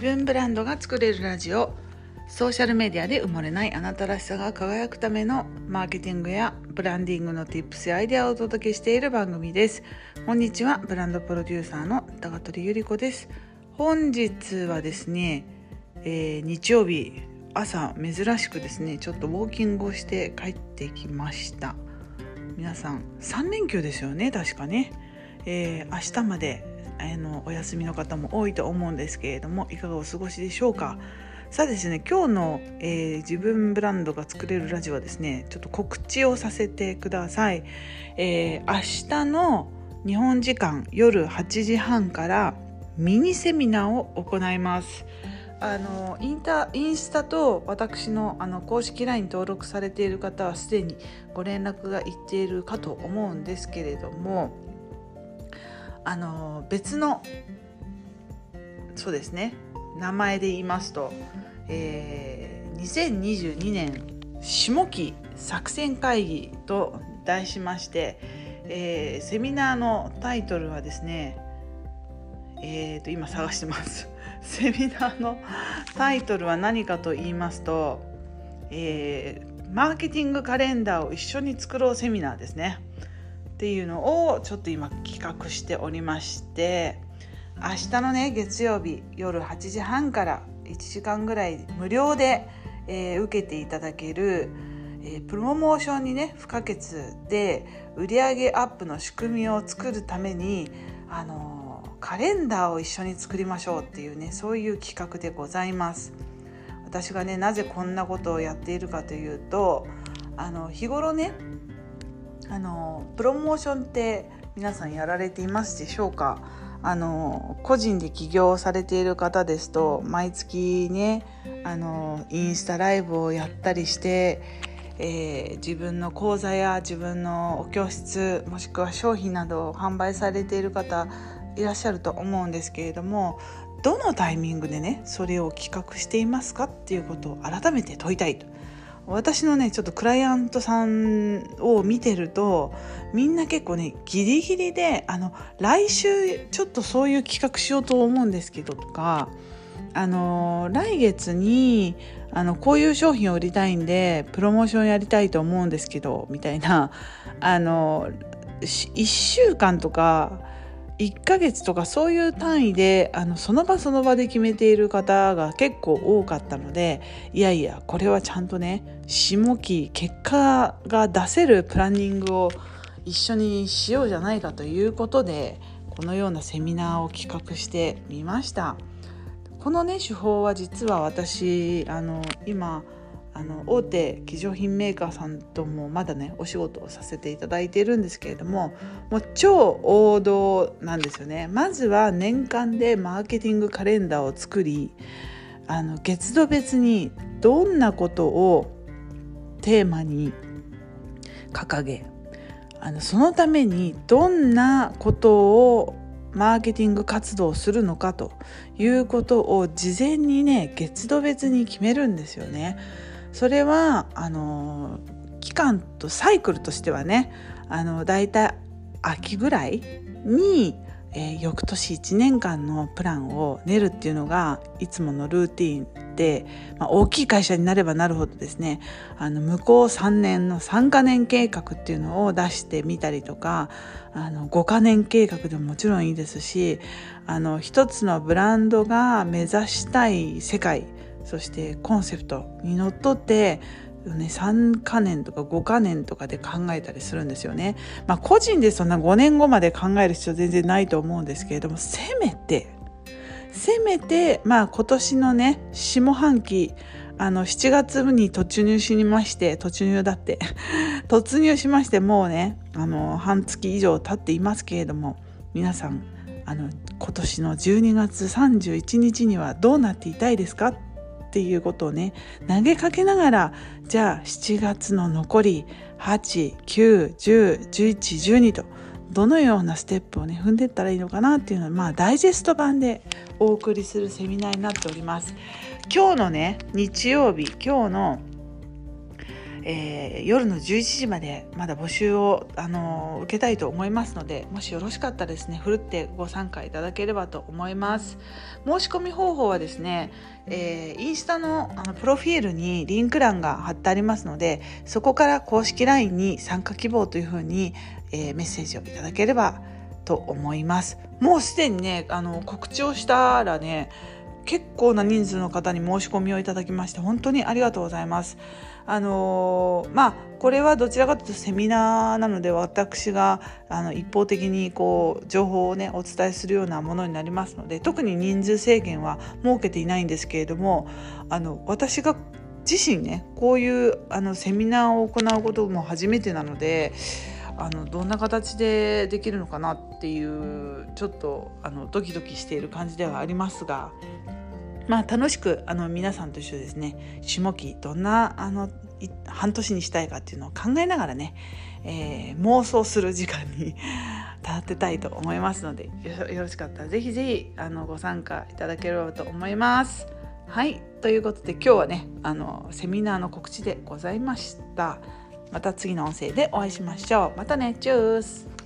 自分ブランドが作れるラジオ。ソーシャルメディアで埋もれないあなたらしさが輝くためのマーケティングやブランディングの Tips やアイデアをお届けしている番組です。こんにちはブランドプロデューサーの高取ゆり子です。本日はですね、えー、日曜日朝珍しくですねちょっとウォーキングをして帰ってきました。皆さん3連休ですよね確かね、えー、明日まであのお休みの方も多いと思うんですけれどもいかがお過ごしでしょうか？さあですね今日の、えー、自分ブランドが作れるラジオはですねちょっと告知をさせてください、えー、明日の日本時間夜8時半からミニセミナーを行います。あのインタインスタと私のあの公式 LINE 登録されている方はすでにご連絡がいっているかと思うんですけれどもあの別のそうですね名前で言いますと、えー、2022年下期作戦会議と題しまして、えー、セミナーのタイトルはですねえーと、今探してます セミナーのタイトルは何かと言いますと、えー、マーケティングカレンダーを一緒に作ろうセミナーですね。っていうのをちょっと今企画しておりまして明日のね月曜日夜8時半から1時間ぐらい無料で、えー、受けていただける、えー、プロモーションにね不可欠で売上アップの仕組みを作るためにあのー、カレンダーを一緒に作りましょうっていうねそういう企画でございます。私がねなぜこんなことをやっているかというとあの日頃ねあのプロモーションって皆さんやられていますでしょうか？あの個人で起業されている方ですと毎月ねあのインスタライブをやったりして、えー、自分の講座や自分のお教室もしくは商品などを販売されている方いらっしゃると思うんですけれどもどのタイミングでねそれを企画していますかっていうことを改めて問いたいと。私のねちょっとクライアントさんを見てるとみんな結構ねギリギリであの来週ちょっとそういう企画しようと思うんですけどとかあの来月にあのこういう商品を売りたいんでプロモーションやりたいと思うんですけどみたいなあの1週間とか1ヶ月とかそういう単位であのその場その場で決めている方が結構多かったのでいやいやこれはちゃんとね下期結果が出せるプランニングを一緒にしようじゃないかということでこのようなセミナーを企画してみました。このね手法は実は私あの今あの大手化粧品メーカーさんともまだねお仕事をさせていただいているんですけれどももう超王道なんですよねまずは年間でマーケティングカレンダーを作りあの月度別にどんなことをテーマに掲げあのそのためにどんなことをマーケティング活動をするのかということを事前にね月度別に決めるんですよね。それはあの期間とサイクルとしてはねあのだいたい秋ぐらいに、えー、翌年1年間のプランを練るっていうのがいつものルーティンで、まあ、大きい会社になればなるほどですねあの向こう3年の3カ年計画っていうのを出してみたりとかあの5カ年計画でももちろんいいですしあの一つのブランドが目指したい世界そしてコンセプトにのっとってね、3か年とか5か年とかで考えたりするんですよね。まあ個人でそんな5年後まで考える必要全然ないと思うんですけれどもせめてせめてまあ今年のね下半期あの7月に突入しまして突入だって 突入しましてもうねあの半月以上経っていますけれども皆さんあの今年の12月31日にはどうなっていたいですか？っていうことをね投げかけながらじゃあ7月の残り89101112とどのようなステップをね踏んでいったらいいのかなっていうのはまあダイジェスト版でお送りするセミナーになっております。今日のね日曜日今日の、えー、夜の11時までまだ募集を、あの受けたいと思いますのでもしよろしかったらですねふるってご参加いただければと思います。申し込み方法はですね、えー、インスタのあのプロフィールにリンク欄が貼ってありますのでそこから公式 LINE に参加希望というふうに、え、メッセージをいただければと思います。もうすでにねあの告知をしたらね結構な人数の方に申し込みをいただきまして本当にありがとうございます。あのー、まあこれはどちらかというとセミナーなので私があの一方的にこう情報をねお伝えするようなものになりますので特に人数制限は設けていないんですけれどもあの私が自身ねこういうあのセミナーを行うことも初めてなのであのどんな形でできるのかなっていうちょっとあのドキドキしている感じではありますがまあ、楽しくあの皆さんと一緒ですね下期どんなあの半年にしたいかっていうのを考えながらね、えー、妄想する時間に 立ってたいと思いますのでよろしかったらぜひぜひあのご参加いただければと思います。はいということで今日はねあのセミナーの告知でございました。また次の音声でお会いしましょう。またねチュース